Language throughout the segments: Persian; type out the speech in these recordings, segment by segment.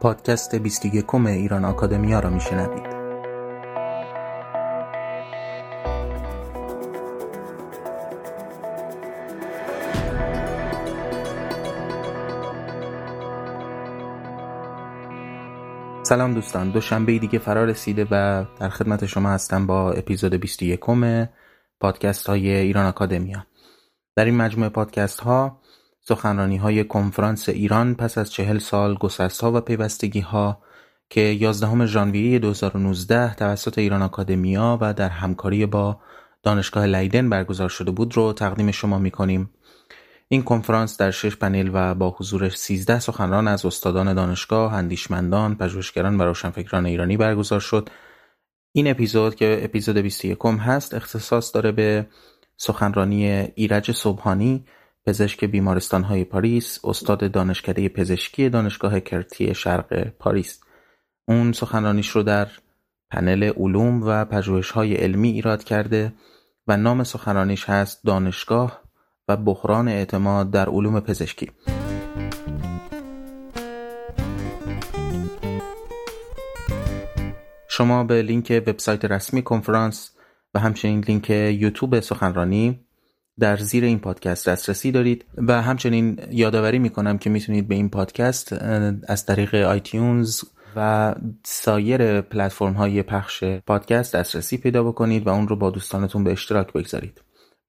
پادکست 21 ایران آکادمیا را میشنوید. سلام دوستان دوشنبه دیگه فرا رسیده و در خدمت شما هستم با اپیزود 21 پادکست های ایران آکادمیا. در این مجموعه پادکست ها سخنرانی های کنفرانس ایران پس از چهل سال گسست ها و پیوستگی ها که 11 ژانویه 2019 توسط ایران آکادمیا و در همکاری با دانشگاه لیدن برگزار شده بود رو تقدیم شما می کنیم. این کنفرانس در شش پنل و با حضور 13 سخنران از استادان دانشگاه، اندیشمندان، پژوهشگران و روشنفکران ایرانی برگزار شد. این اپیزود که اپیزود 21 هست اختصاص داره به سخنرانی ایرج صبحانی پزشک بیمارستانهای پاریس استاد دانشکده پزشکی دانشگاه کرتی شرق پاریس. اون سخنرانیش رو در پنل علوم و پژوهش‌های علمی ایراد کرده و نام سخنرانیش هست دانشگاه و بحران اعتماد در علوم پزشکی. شما به لینک وبسایت رسمی کنفرانس و همچنین لینک یوتیوب سخنرانی در زیر این پادکست دسترسی دارید و همچنین یادآوری می‌کنم که می‌تونید به این پادکست از طریق iTunes و سایر پلتفرم های پخش پادکست دسترسی پیدا بکنید و اون رو با دوستانتون به اشتراک بگذارید.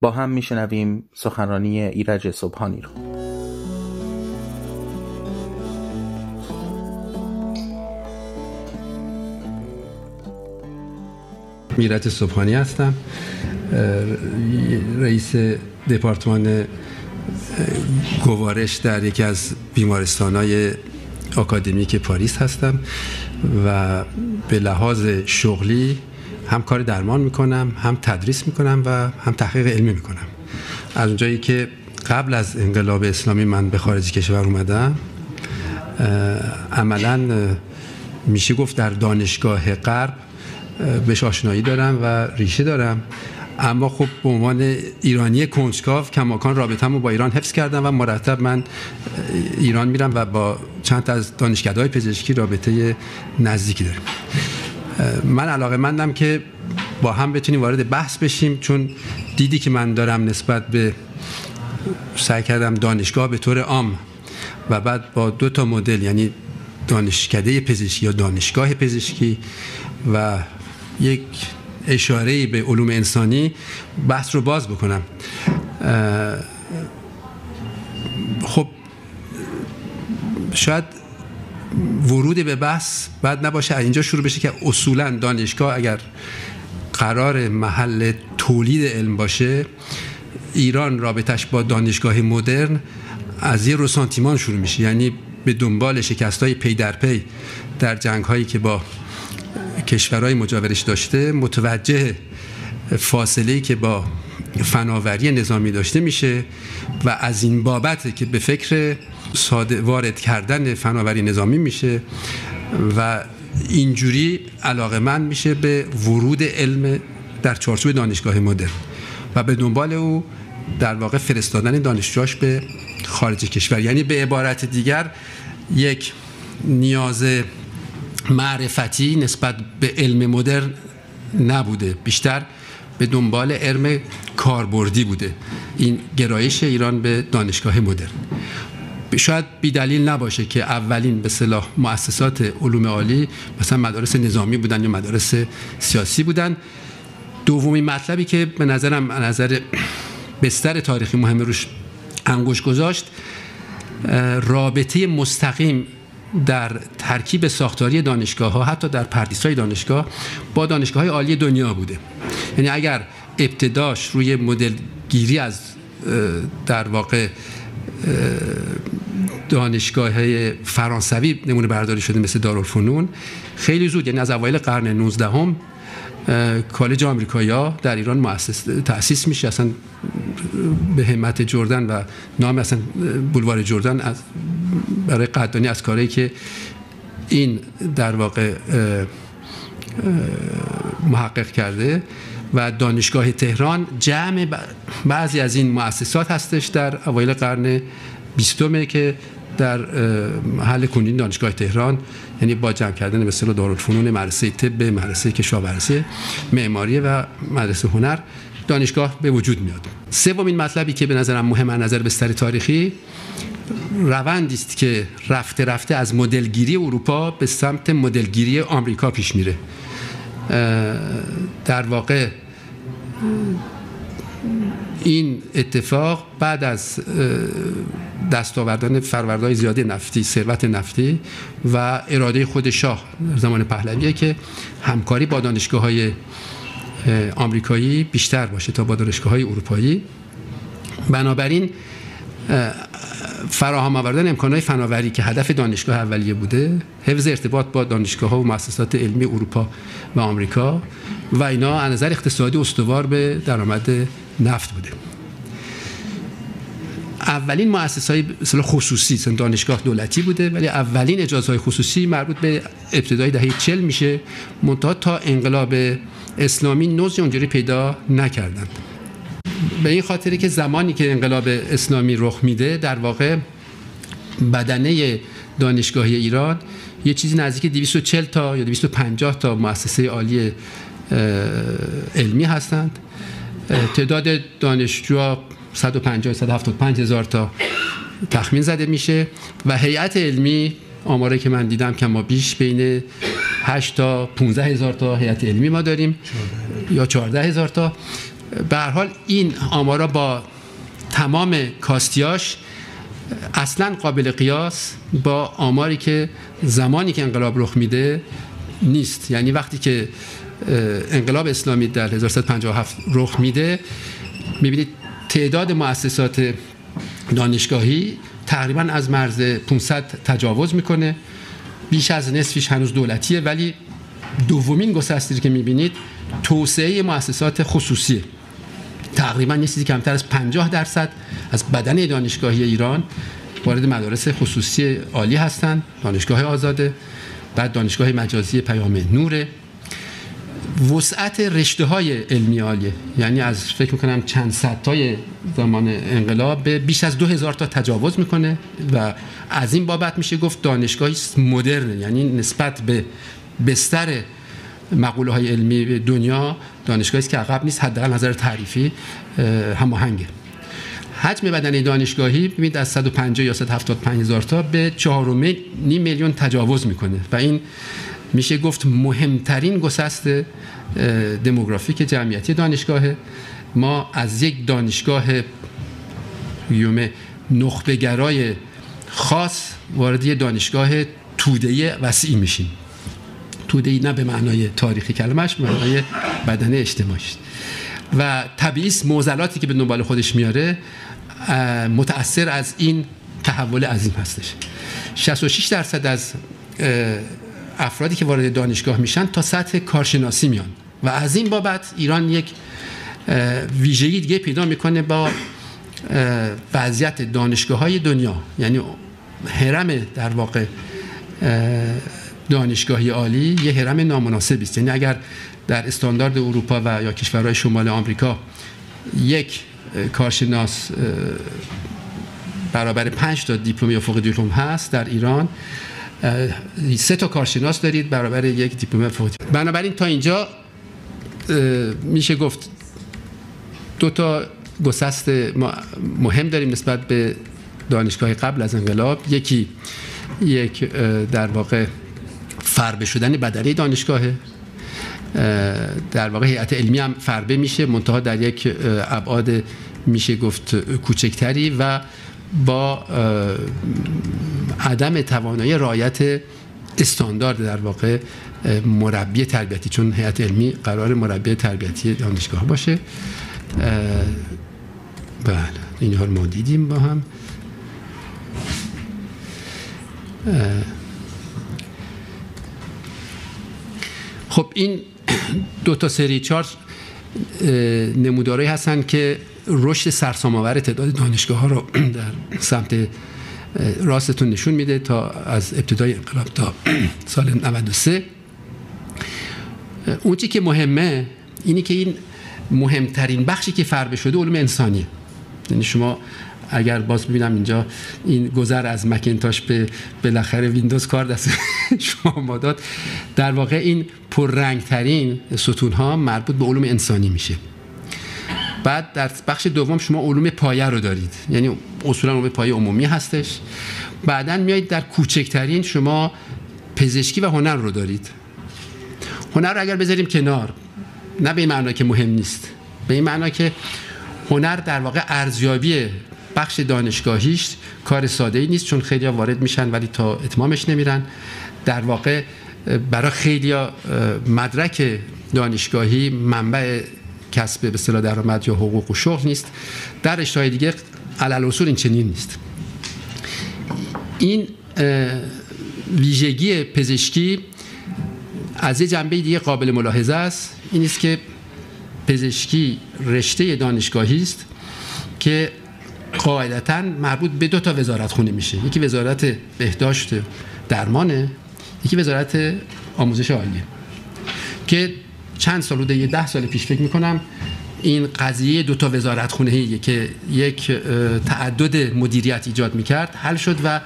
با هم میشنویم. سخنرانی ایرج صبحانی رو. میرج صبحانی هستم. رئیس دپارتمان گوارش در یکی از بیمارستان های پاریس هستم و به لحاظ شغلی هم کار درمان می‌کنم هم تدریس می‌کنم و هم تحقیق علمی می‌کنم. از اونجایی که قبل از انقلاب اسلامی من به خارج کشور اومدم عملا میشه گفت در دانشگاه غرب بهش آشنایی دارم و ریشه دارم. اما خب به عنوان ایرانی کنجکاو کماکان رابطه‌مو با ایران حفظ کردم و مرتب من ایران میرم و با چند از دانشگاه‌های پزشکی رابطه نزدیکی داریم. من علاقه مندم که با هم بتونیم وارد بحث بشیم چون دیدی که من دارم نسبت به سعی کردم دانشگاه به طور عام و بعد با دو تا مدل یعنی دانشکده پزشکی یا دانشگاه پزشکی و یک اشاره به علوم انسانی بحث رو باز بکنم. خب شاید ورود به بحث بعد نباشه. اینجا شروع بشه که اصولا دانشگاه اگر قرار محل تولید علم باشه ایران رابطش با دانشگاه مدرن از یه روسانتیمان شروع میشه. یعنی به دنبال شکست های پی در پی در جنگ هایی که با کشورهای مجاورش داشته متوجه فاصله که با فناوری نظامی داشته میشه و از این بابت که به فکر ساده وارد کردن فناوری نظامی میشه و اینجوری علاقه من میشه به ورود علم در چارچوب دانشگاه مدرن و به دنبال او در واقع فرستادن دانشجوهاش به خارج کشور. یعنی به عبارت دیگر یک نیاز معرفتی نسبت به علم مدرن نبوده. بیشتر به دنبال علم کاربردی بوده. این گرایش ایران به دانشگاه مدرن. شاید بی دلیل نباشه که اولین به صلاح مؤسسات علوم عالی مثلا مدارس نظامی بودن یا مدارس سیاسی بودن. دومی مطلبی که به نظرم نظر بستر تاریخی مهم روش انگوش گذاشت رابطه مستقیم در ترکیب ساختاری دانشگاه ها حتی در پردیس های دانشگاه با دانشگاه های عالی دنیا بوده. یعنی اگر ابتداش روی مدل گیری از در واقع دانشگاه های فرانسوی نمونه برداری شده مثل دارالفنون خیلی زود یعنی از اوایل قرن 19 هم کالج آمریکایا در ایران مؤسس تأسیس میشه. اصلا به همت جردن و نام اصلا بولوار جردن از برای قدردانی از کاری که این در واقع محقق کرده و دانشگاه تهران جمع بعضی از این مؤسسات هستش در اوایل قرن بیستمه که در حل کنین دانشگاه تهران یعنی با جمع کردن به اصطلاح دارالفنون مدرسه طب مدرسه کشاورزی معماری و مدرسه هنر دانشگاه به وجود میاد. سومین مطلبی که به نظرم مهم از نظر بستر تاریخی روندی است که رفته رفته از مدلگیری اروپا به سمت مدلگیری آمریکا پیش میره. در واقع این اتفاق بعد از دستاوردن فروردهای زیادی نفتی ثروت نفتی و اراده خود شاه در زمان پهلویه که همکاری با دانشگاه های آمریکایی بیشتر باشه تا با دانشگاه های اروپایی. بنابراین فراهم آوردن امکانات فناوری که هدف دانشگاه اولیه بوده حفظ ارتباط با دانشگاه ها و مؤسسات علمی اروپا و آمریکا و اینا از نظر اقتصادی استوار به درآمد نفت بوده. اولین مؤسسه های خصوصی دانشگاه دولتی بوده ولی اولین اجازه های خصوصی مربوط به ابتدای دهه 40 میشه منتها تا انقلاب اسلامی نوزی اونجوری پیدا نکردند. به این خاطری که زمانی که انقلاب اسلامی رخ میده در واقع بدنه دانشگاهی ایران یه چیزی نزدیک 240 تا یا 250 تا مؤسسه عالی علمی هستند. تعداد دانشجوها 150 175 هزار تا تخمین زده میشه و هیئت علمی آماره که من دیدم که ما بیش بین 8 تا 15 هزار تا هیئت علمی ما داریم یا 14 هزار تا. به هر حال این آمارا با تمام کاستیاش اصلا قابل قیاس با آماری که زمانی که انقلاب رخ میده نیست. یعنی وقتی که انقلاب اسلامی در 1357 رخ میده. می‌بینید تعداد مؤسسات دانشگاهی تقریبا از مرز 500 تجاوز می‌کنه. بیش از نصفش هنوز دولتیه ولی دومین گسستی که می‌بینید توسعه مؤسسات خصوصیه تقریبا یه چیزی کمتر از 50 درصد از بدن دانشگاهی ایران وارد مدارس خصوصی عالی هستند دانشگاه آزاده. بعد دانشگاه مجازی پیام نوره. وسعت رشته های علمی عالیه. یعنی از فکر می‌کنم چند صد تای زمان انقلاب به بیش از دو هزار تا تجاوز می‌کنه و از این بابت میشه گفت دانشگاهی مدرن یعنی نسبت به بستر مقوله های علمی دنیا دانشگاهی که عقب نیست حداقل نظر تعریفی هماهنگه. حجم بدنه دانشگاهی ببینید از 150 یا 175 هزار تا به 4.5 میلیون تجاوز می‌کنه. و این میشه گفت مهمترین گسست دموگرافیک جمعیتی دانشگاه. ما از یک دانشگاه یوم نخبگرای خاص وارد یه دانشگاه توده وسیع میشیم. توده نه به معنای تاریخی کلمش به معنای بدن اجتماعی و طبیعی موزلاتی که به دنبال خودش میاره متأثر از این تحول عظیم هستش. 66 درصد از افرادی که وارد دانشگاه میشن تا سطح کارشناسی میان. و از این بابت ایران یک ویژگی دیگه پیدا می‌کنه با وضعیت دانشگاه های دنیا. یعنی حرم در واقع دانشگاهی عالی یه حرم نامناسبی است. یعنی اگر در استاندارد اروپا و یا کشورهای شمال آمریکا یک کارشناس برابر پنج تا دیپلم یا فوق دیپلم هست در ایران سه تا کارشناس دارید برابر یک دیپلم فوق بنابراین تا اینجا میشه گفت دو تا گسست مهم داریم نسبت به دانشگاه قبل از انقلاب. یکی یک در واقع فربه شدن بدنه دانشگاه در واقع هیئت علمی هم فربه میشه منتها در یک ابعاد میشه گفت کوچکتری و با عدم توانایی رایت استاندارد در واقع مربی تربیتی چون هیئت علمی قرار مربی تربیتی دانشگاه باشه. بله اینها رو ما دیدیم با هم. خب این دو تا سری چارت نمودارهایی هستن که رشد سرسام‌آور تعداد دانشگاه ها رو در سمت راستتون نشون میده تا از ابتدای انقلاب تا سال 93 اون که مهمه اینی که این مهمترین بخشی که فربه شده علوم انسانی یعنی شما اگر باز ببینم اینجا این گذر از مکینتاش به بالاخره ویندوز کار دست شما داد در واقع این پررنگ ترین ستون ها مربوط به علوم انسانی میشه. بعد در بخش دوم شما علوم پایه رو دارید. یعنی اصولا علوم پایه عمومی هستش. بعدا میایید در کوچکترین شما پزشکی و هنر رو دارید. هنر رو اگر بذاریم کنار نه به این معنا که مهم نیست. به این معنا که هنر در واقع ارزیابی بخش دانشگاهیش کار ساده ای نیست چون خیلی وارد میشن ولی تا اتمامش نمیرن. در واقع برای خیلی مدرک دانشگاهی منبع کسب به اصطلاح درآمد یا حقوق و شغل نیست. در رشته دیگه علل اصول این چنین نیست. این ویژگی پزشکی از یه جنبه دیگه قابل ملاحظه است. این است که پزشکی رشته دانشگاهی است که قاعدتا مربوط به دو تا وزارت خونه میشه. یکی وزارت بهداشت درمانه یکی وزارت آموزش عالیه که چند سال بوده یه ده سال پیش فکر می‌کنم این قضیه دو تا وزارت خونه که یک تعدد مدیریت ایجاد می‌کرد حل شد و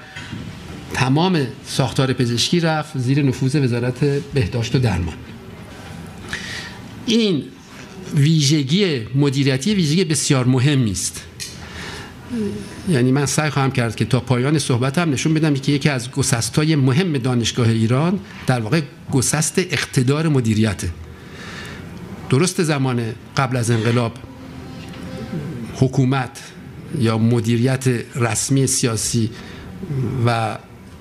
تمام ساختار پزشکی رفت زیر نفوذ وزارت بهداشت و درمان. این ویژگی مدیریتی ویژگی بسیار مهمی است. یعنی من سعی خواهم کرد که تا پایان صحبتم نشون بدم که یکی از گسستای مهم دانشگاه ایران در واقع گسست اقتدار مدیریته. درست زمان قبل از انقلاب حکومت یا مدیریت رسمی سیاسی و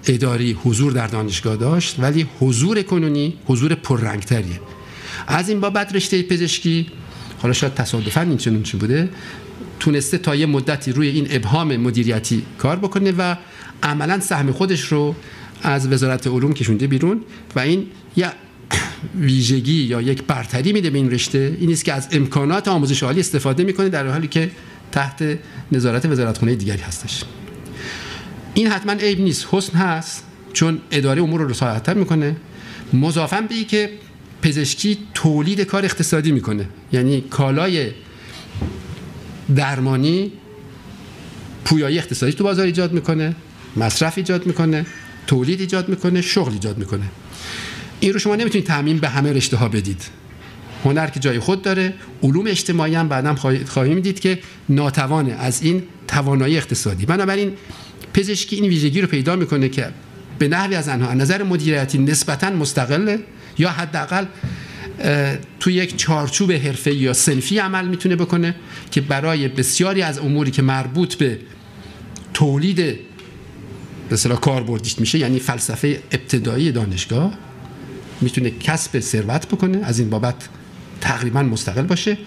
اداری حضور در دانشگاه داشت ولی حضور کنونی حضور پررنگتریه. از این بابت رشته پزشکی حالا شاید تصادفاً این چنون چی بوده تونسته تا یه مدتی روی این ابهام مدیریتی کار بکنه و عملا سهم خودش رو از وزارت علوم کشونده بیرون و این یه ویژگی یا یک برتری میده به این رشته این است که از امکانات آموزش عالی استفاده می‌کنه در حالی که تحت نظارت وزارت خونه دیگری هستش. این حتما عیب نیست حسن هست چون اداره امور رو رسالتتر می‌کنه. مضافا به که پزشکی تولید کار اقتصادی می‌کنه. یعنی کالای درمانی پویایی اقتصادی تو بازار ایجاد می‌کنه مصرف ایجاد می‌کنه تولید ایجاد می‌کنه شغل ایجاد می‌کنه. این رو شما نمی‌تونید تعمین به همه رشته ها بدید. هنر که جای خود داره علوم اجتماعی هم بعدم خواهیم دید که ناتوانه از این توانایی اقتصادی. بنابراین پزشکی این ویژگی رو پیدا می‌کنه که به نحوی از آنها نظر مدیریتی نسبتا مستقله یا حداقل تو یک چارچوب حرفه یا سنفی عمل می‌تونه بکنه که برای بسیاری از اموری که مربوط به تولید به کار کاربردیش میشه یعنی فلسفه ابتدایی دانشگاه می‌تونه کسب ثروت بکنه از این بابت تقریبا مستقل باشه.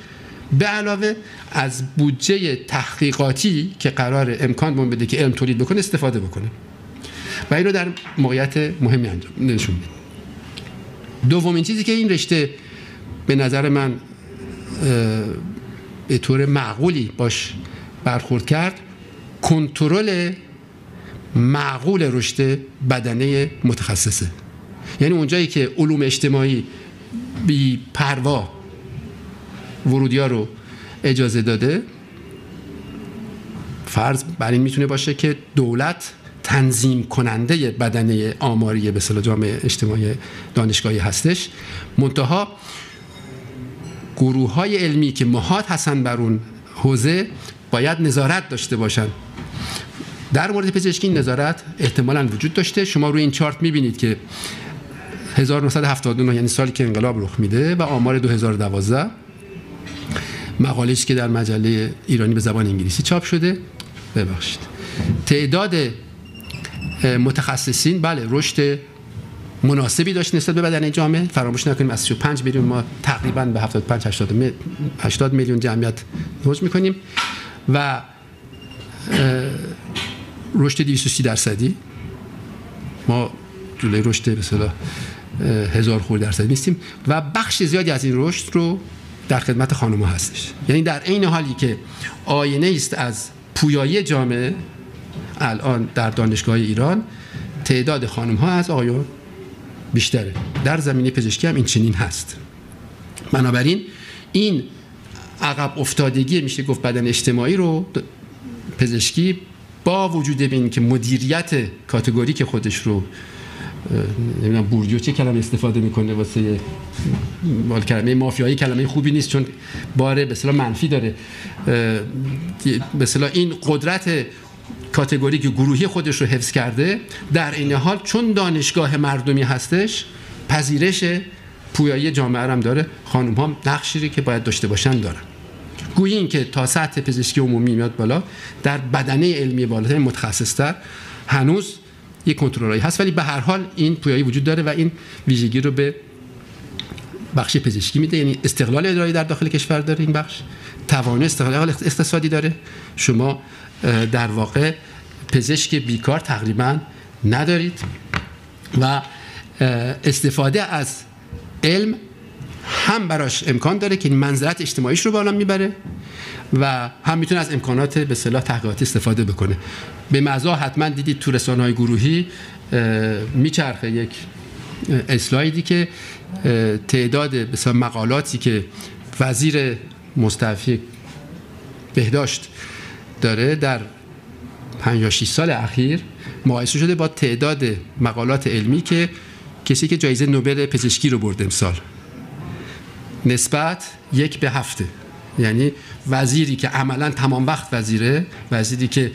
به علاوه از بودجه تحقیقاتی که قرار امکان بون بده که علم تولید بکنه استفاده بکنه. و این رو در موقعیت مهمی انجام نشون میده. دومین چیزی که این رشته به نظر من به طور معقولی باش برخورد کرد کنترل معقول رشد بدنه متخصصه. یعنی اونجایی که علوم اجتماعی بی پروا ورودی رو اجازه داده فرض بر این می‌تونه باشه که دولت تنظیم کننده بدنه آماری به جامعه اجتماعی دانشگاهی هستش. منتها گروه های علمی که محاد هستن بر اون حوزه باید نظارت داشته باشن. در مورد پزشکی نظارت احتمالا وجود داشته. شما روی این چارت می‌بینید که 1979 یعنی سالی که انقلاب رخ میده و آمار 2012 مقاله که در مجله ایرانی به زبان انگلیسی چاپ شده. ببخشید. تعداد متخصصین بله رشد مناسبی داشت نسبت به بدن جامعه. فراموش نکنیم از 35 میلیون ما تقریبا به 75 80 80 میلیون جمعیت نوز می‌کنیم و رشد 230 درصدی. ما جلوی رشد به هزار خورد درصد نیستیم و بخش زیادی از این رشد رو در خدمت خانم هستش. یعنی در عین حالی که آینه است از پویایی جامعه الان در دانشگاه ایران تعداد خانم ها از آقایون بیشتره. در زمینه پزشکی هم این چنین هست. بنابراین این عقب افتادگی میشه گفت بدن اجتماعی رو پزشکی با وجود این که مدیریت کاتگوری که خودش رو نمی‌دونم بوردیو چه کلمه استفاده می‌کنه واسه مال کلمه مافیایی کلمه خوبی نیست چون باره به منفی داره. به این قدرت کاتگوری که گروهی خودش رو حفظ کرده در این حال چون دانشگاه مردمی هستش پذیرش پویایی جامعه هم داره. خانم ها نقشی که باید داشته باشن دارن. گویی این که تا سطح پزشکی عمومی میاد بالا در بدنه علمی بالاتر متخصصتر هنوز یک کنترلایی هست. ولی به هر حال این پویایی وجود داره و این ویژگی رو به بخش پزشکی میده. یعنی استقلال اداری در داخل کشور داره این بخش. توان استقلال اقتصادی داره. شما در واقع پزشک بیکار تقریبا ندارید. و استفاده از علم هم براش امکان داره که منظرت اجتماعیش رو بالا می‌بره. و هم می‌تونه از امکانات به صلاح تحقیقاتی استفاده بکنه. به مزا حتما دیدید تو رسانه های گروهی میچرخه یک اسلایدی که تعداد به مقالاتی که وزیر مستعفی بهداشت داره در 56 سال اخیر مقایسه شده با تعداد مقالات علمی که کسی که جایزه نوبل پزشکی رو برد امسال. نسبت یک به هفته. یعنی وزیری که عملا تمام وقت وزیره وزیری که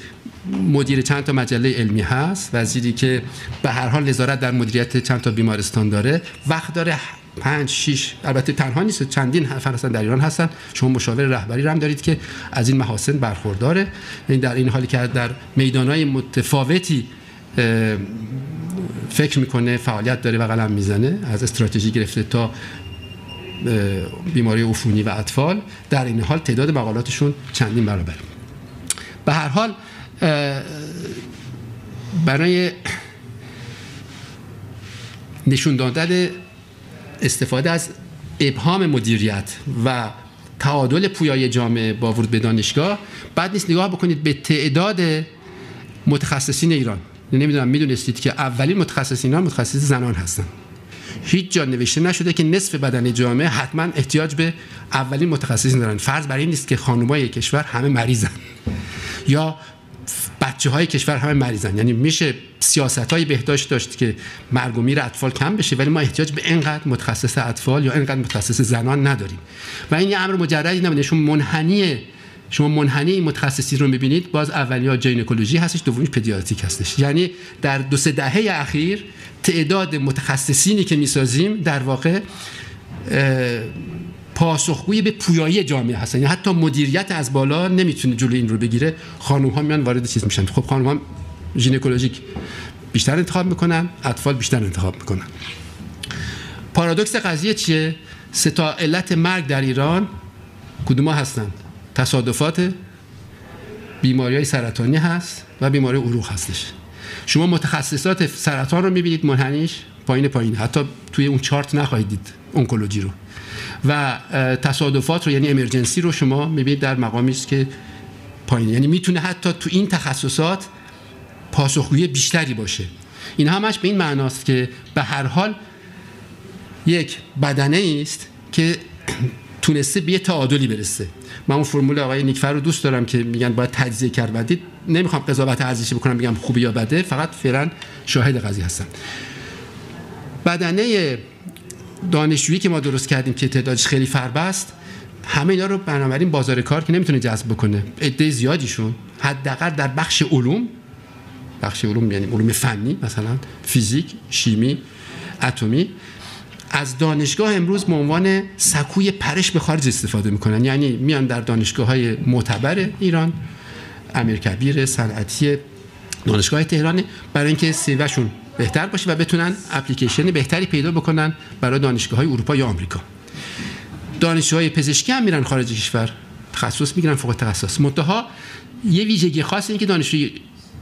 مدیر چند تا مجله علمی هست وزیری که به هر حال نظارت در مدیریت چند تا بیمارستان داره. وقت داره پنج شیش البته تنها نیست چندین نفر هستن در ایران هستن. شما مشاور رهبری هم دارید که از این محاسن برخورداره. این در این حالی که در میدانهای متفاوتی فکر می‌کنه فعالیت داره و قلم می‌زنه از استراتژی گرفته تا بیماری عفونی و اطفال در این حال تعداد مقالاتشون چندین برابر به هر حال برای نشون دادن استفاده از ابهام مدیریت و تعادل پویای جامعه با ورود به دانشگاه بعد نیست نگاه بکنید به تعداد متخصصین ایران. نمی‌دونم می‌دونستید که اولین متخصصین ایران متخصص زنان هستن. هیچ جا نوشته نشده که نصف بدن جامعه حتما احتیاج به اولین متخصصین دارن. فرض بر این نیست که خانمای کشور همه مریضن. یا بچه های کشور همه مریضن. یعنی میشه سیاست های بهداشت داشت که مرگ و میر اطفال کم بشه ولی ما احتیاج به اینقدر متخصص اطفال یا اینقدر متخصص زنان نداریم. و این یه امر مجردی نمیده شما منحنی شما منحنی این متخصصی رو می‌بینید باز اولیا جینکولوژی هستش دومیش پدیاتریک هستش. یعنی در دو سه دهه اخیر تعداد متخصصینی که می‌سازیم در واقع پاسخگوی به پویایی جامعه هستن. یعنی حتی مدیریت از بالا نمی‌تونه جلوی این رو بگیره. خانم ها میان وارد چیز میشن. خب خانم ها ژینکولوژیک بیشتر انتخاب می‌کنن اطفال بیشتر انتخاب می‌کنن. پارادوکس قضیه چیه؟ سه تا علت مرگ در ایران کدوم هستن؟ تصادفات بیماری های سرطانی هست و بیماری عروق هستش. شما متخصصات سرطان رو می‌بینید منحنیش پایین پایین. حتی توی اون چارت نخواهید دید اونکولوژی رو. و تصادفات رو یعنی امرجنسی رو شما می‌بینید در مقامی است که پایین. یعنی می‌تونه حتی تو این تخصصات پاسخگویی بیشتری باشه. این همش به این معناست که به هر حال یک بدنه است که تونسته به یه تعادلی برسه. من اون فرمول آقای نیکفر رو دوست دارم که میگن باید تجزیه کرد و دید. نمی‌خوام قضاوت ارزشی بکنم بگم خوبی یا بده فقط فعلا شاهد قضیه هستم. بدنه دانشجویی که ما درست کردیم که تعدادش خیلی فربست همه اینا رو بنابراین بازار کار که نمی‌تونه جذب بکنه. عده زیادیشون حداقل در بخش علوم بخش علوم یعنی علوم فنی مثلا فیزیک شیمی اتمی از دانشگاه امروز به عنوان سکوی پرش به خارج استفاده می‌کنن. یعنی میان در دانشگاه های معتبر ایران امیرکبیر صنعتی دانشگاه تهران برای اینکه سیوهشون بهتر باشه و بتونن اپلیکیشن بهتری پیدا بکنن برای دانشگاه های اروپا یا آمریکا. دانشجوهای پزشکی هم میرن خارج کشور تخصص می‌گیرن فوق تخصص. منتها یه ویژگی خاص این که دانشجوی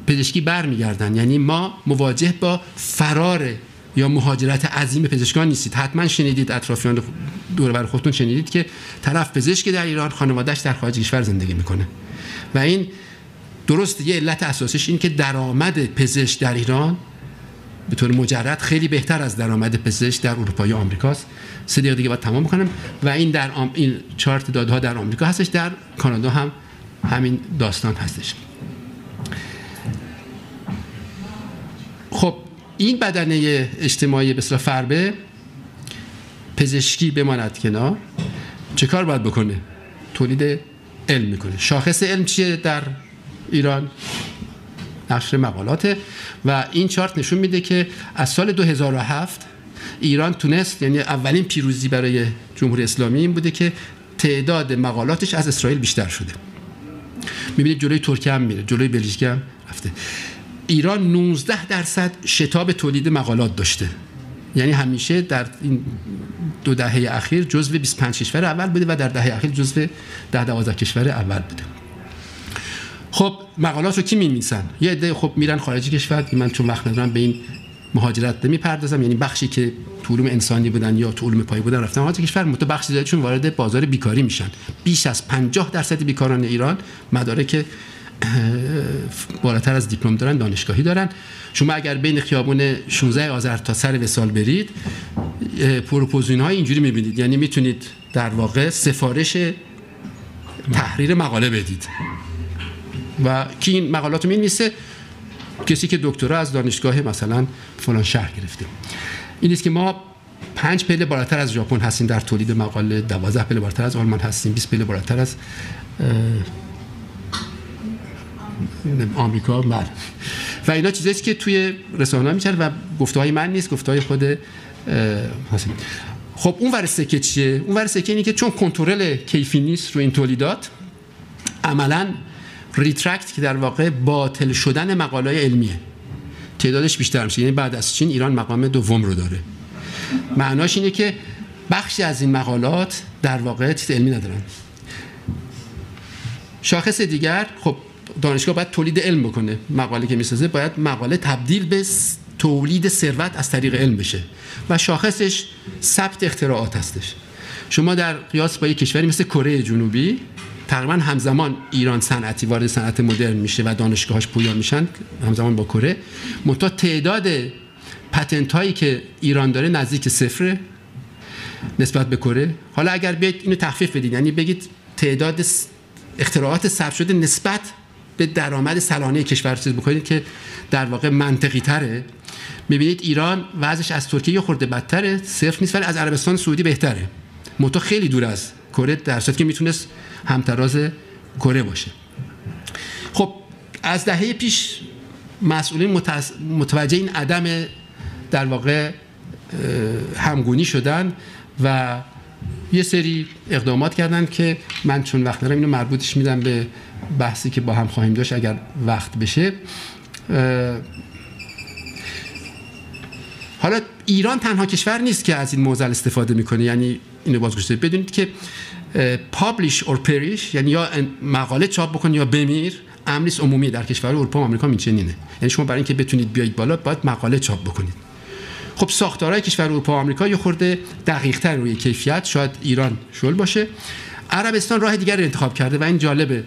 پزشکی برمیگردن. یعنی ما مواجه با فرار یا مهاجرت عظیم پزشکان نیستید. حتما شنیدید اطرافیان دور بر خودتون شنیدید که طرف پزشک در ایران خانوادهش در خارج کشور زندگی می‌کنه. و این درست یه علت اساسش این که درآمد پزشک در ایران به طور مجرد خیلی بهتر از درآمد پزشک در اروپا یا آمریکاست سه دقیقه دیگه باید تمام کنم. و این در آم... این چارت دادها در آمریکا هستش در کانادا هم همین داستان هستش. خب این بدنه اجتماعی به فربه پزشکی بماند کنار. چه کار باید بکنه؟ تولید علم می‌کنه. شاخص علم چیه در ایران نشر مقالاته و این چارت نشون میده که از سال 2007 ایران تونست یعنی اولین پیروزی برای جمهوری اسلامی این بوده که تعداد مقالاتش از اسرائیل بیشتر شده. می‌بینید جلوی ترکیه هم میره جلوی بلژیک هم رفته. ایران 19 درصد شتاب تولید مقالات داشته. یعنی همیشه در این دو دهه اخیر جزو 25 کشور اول بوده و در دهه اخیر جزو 10 12 کشور اول بوده. خب مقالات رو کی میمیسن یه عده خب میرن خارج کشور من چون وقت ندارم به این مهاجرت نمی‌پردازم. یعنی بخشی که تو علوم انسانی بودن یا تو علوم پایه بودن رفتن خارج کشور مت بخشی چون وارد بازار بیکاری میشن. بیش از 50 درصد بیکاران ایران مدارک بالاتر از دیپلم دارن دانشگاهی دارن. شما اگر بین خیابون 16 آذر تا سر وسال برید پروپوزین های اینجوری می‌بینید. یعنی می‌تونید در واقع سفارش تحریر مقاله بدید. و کی این مقالات رو می‌نویسه کسی که دکترا از دانشگاه مثلا فلان شهر گرفته. این است که ما پنج پله بالاتر از ژاپن هستیم در تولید مقاله 12 پله بالاتر از آلمان هستیم 20 پله بالاتر از آمریکا. بله. و اینا چیزایی که توی رسانه میچره و گفته های من نیست گفته های خود حسین. خب اون ور سکه چیه؟ اون ور سکه اینه که چون کنترل کیفی نیست رو این تولیدات عملا retract که در واقع باطل شدن مقاله علمیه. تعدادش بیشتر میشه. یعنی بعد از چین ایران مقام دوم رو داره. معناش اینه که بخشی از این مقالات در واقع چیز علمی ندارن. شاخص دیگر خب دانشگاه باید تولید علم بکنه. مقاله که می‌سازه باید مقاله تبدیل به تولید ثروت از طریق علم بشه. و شاخصش ثبت اختراعات هستش. شما در قیاس با یک کشوری مثل کره جنوبی تقریبا همزمان ایران صنعتی وارد صنعت مدرن میشه و دانشگاهاش پویا میشن همزمان با کره. منتها تعداد پتنت هایی که ایران داره نزدیک صفر نسبت به کره. حالا اگر بیاید اینو تخفیف بدید یعنی بگید تعداد اختراعات ثبت شده نسبت به درآمد سالانه کشور چیز بکنید که در واقع منطقی تره. می‌بینید ایران وضعش از ترکیه یه خورده بدتره صفر نیست ولی از عربستان سعودی بهتره. منتها خیلی دور از کره در که می‌تونست همتراز کره باشه. خب از دهه پیش مسئولین متوجه این عدم در واقع همگونی شدن و یه سری اقدامات کردن که من چون وقت دارم اینو مربوطش میدم به بحثی که با هم خواهیم داشت اگر وقت بشه. حالا ایران تنها کشور نیست که از این موزل استفاده می‌کنه. یعنی اینو باز گوش بدونید که پابلیش اور پریش یعنی یا مقاله چاپ بکن یا بمیر امریس عمومی در کشور اروپا و آمریکا این چنینه یعنی شما برای اینکه بتونید بیایید بالا باید مقاله چاپ بکنید. خب ساختارهای کشور اروپا و آمریکا یه خورده دقیقتر روی کیفیت شاید ایران شل باشه. عربستان راه دیگر انتخاب کرده و این جالبه.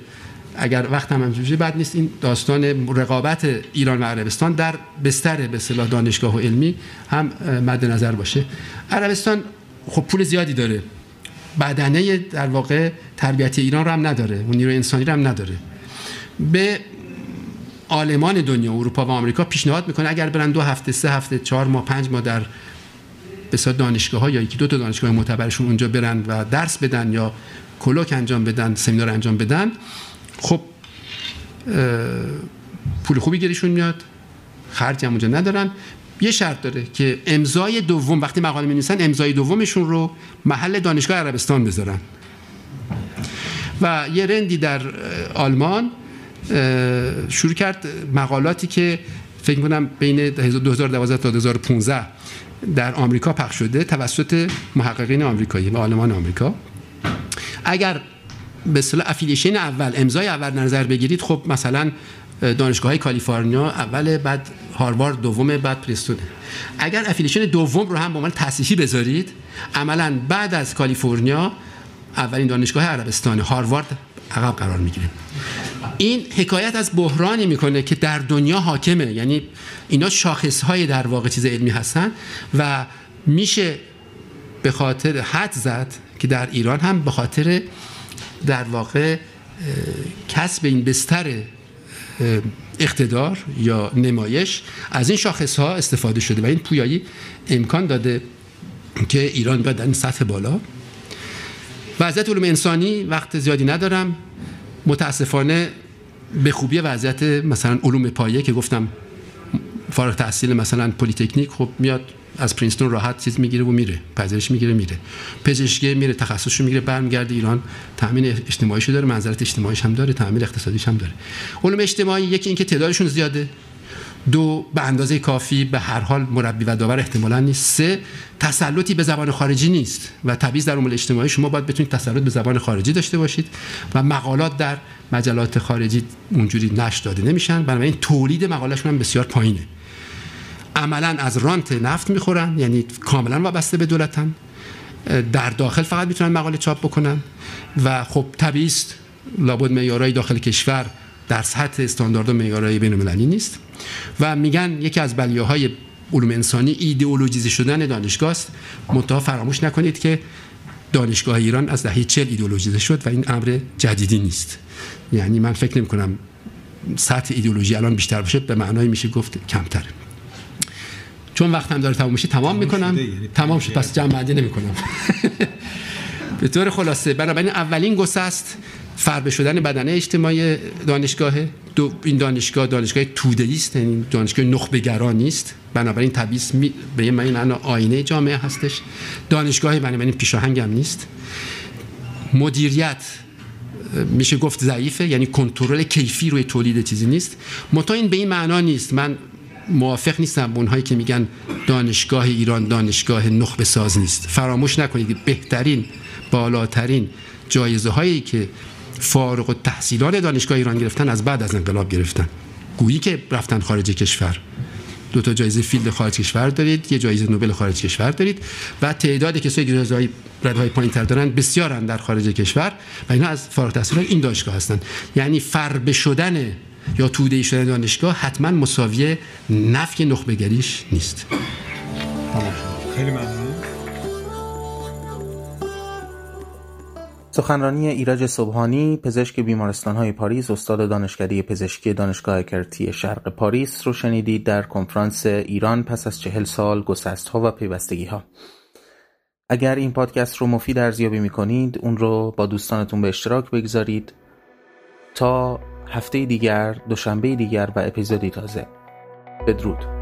اگر وقت هم همجوری بعد نیست این داستان رقابت ایران و عربستان در بستر به صلاح دانشگاه و علمی هم مد نظر باشه. عربستان خب پول زیادی داره. بدنه در واقع تربیت ایران رو هم نداره. اون نیرو انسانی رو هم نداره. به آلمان دنیا اروپا و آمریکا پیشنهاد می‌کنه اگر برن دو هفته سه هفته چهار ماه پنج ماه در بسیار دانشگاه ها یا یکی دو تا دانشگاه معتبرشون اونجا برن و درس بدن یا کلوک انجام بدن سمینار انجام بدن خب پول خوبی گیرشون میاد. خرج هم اونجا ندارن. یه شرط داره که امضای دوم وقتی مقاله می امضای دومشون رو محل دانشگاه عربستان بذارن. و یه رندی در آلمان شروع کرد مقالاتی که فکر کنم بین 2012 تا 2015 در آمریکا پخش شده توسط محققین آمریکایی و آلمان آمریکا. اگر به اصطلاح affiliation اول امضای اول نظر بگیرید خب مثلا دانشگاه های کالیفرنیا اول بعد هاروارد دوم بعد پرینستون. اگر affiliation دوم رو هم به عنوان تصحیحی بذارید عملا بعد از کالیفرنیا اولین دانشگاه عربستان هاروارد عقب قرار می‌گیره. این حکایت از بحرانی می‌کنه که در دنیا حاکمه. یعنی اینا شاخص های در واقع چیز علمی هستن و میشه به خاطر حد زد که در ایران هم به خاطر در واقع کسب این بستر اقتدار یا نمایش از این شاخص ها استفاده شده و این پویایی امکان داده که ایران بیاد در سطح بالا. وضعیت علوم انسانی وقت زیادی ندارم. متاسفانه به خوبی وضعیت مثلا علوم پایه که گفتم فارغ التحصیل مثلا پلی‌تکنیک خب میاد از پرینستون راحت چیز می‌گیره و میره پذیرش می‌گیره میره. پزشکی میره تخصصش می‌گیره برمیگرده ایران. تامین اجتماعیش داره منزلت اجتماعیش هم داره تامین اقتصادیش هم داره. علوم اجتماعی یکی اینکه تعدادشون زیاده. دو به اندازه کافی به هر حال مربی و داور احتمالا نیست. سه تسلطی به زبان خارجی نیست و تبعیض در امور اجتماعی. شما باید بتونید تسلط به زبان خارجی داشته باشید و مقالات در مجلات خارجی اونجوری نشر داده نمیشن. بنابراین تولید مقالهشون هم بسیار پایینه. عملا از رانت نفت می‌خورن یعنی کاملا وابسته به دولتن. در داخل فقط می‌تونن مقاله چاپ بکنن. و خب طبیعی است لابد معیارهای داخل کشور در سطح استاندارد و معیارهای بین المللی نیست. و میگن یکی از بلیاهای علوم انسانی ایدئولوژیزه شدن دانشگاه است. منتها فراموش نکنید که دانشگاه ایران از دهه 40 ایدئولوژیزه شد و این امر جدیدی نیست. یعنی من فکر نمی کنم سطح ایدئولوژی الان بیشتر باشه به معنای میشه گفت کمتره. چون وقت هم داره تمام میشه تمام می‌کنم. یعنی تمام شد پس جمع بندی نمی‌کنم. به طور خلاصه بنابراین اولین گسست است فربه شدن بدنه اجتماعی دانشگاه. دو این دانشگاه دانشگاه توده است یعنی دانشگاه نخبه گرا نیست. بنابراین تبعیض می... به این معنی آینه جامعه هستش. دانشگاه بنابراین پیشاهنگ هم نیست. مدیریت میشه گفت ضعیفه یعنی کنترل کیفی روی تولید چیزی نیست. متا این به این معنا نیست. من موافق نیستم. اونهایی که میگن دانشگاه ایران دانشگاه نخبه ساز نیست. فراموش نکنید بهترین بالاترین جایزه هایی که فارغ و تحصیلات دانشگاه ایران گرفتن از بعد از انقلاب گرفتن. گویی که رفتن خارج کشور. دو تا جایزه فیلد خارج کشور دارید یه جایزه نوبل خارج کشور دارید و تعداد کسایی که رده های پایینتر دارن بسیارن در خارج کشور و اینا از فارغ التحصیلات این دانشگاه هستن. یعنی فربه شدن یا توده شدن دانشگاه حتما مساوی نفی نخبگریش نیست. خیلی ممنون. سخنرانی ایرج صبحانی پزشک بیمارستان های پاریس استاد دانشکده پزشکی دانشگاه کرتی شرق پاریس رو شنیدید در کنفرانس ایران پس از چهل سال گسست ها و پیوستگی ها اگر این پادکست رو مفید ارزیابی می کنید اون رو با دوستانتون به اشتراک بگذارید تا هفته دیگر دوشنبه دیگر و اپیزودی تازه. بدرود.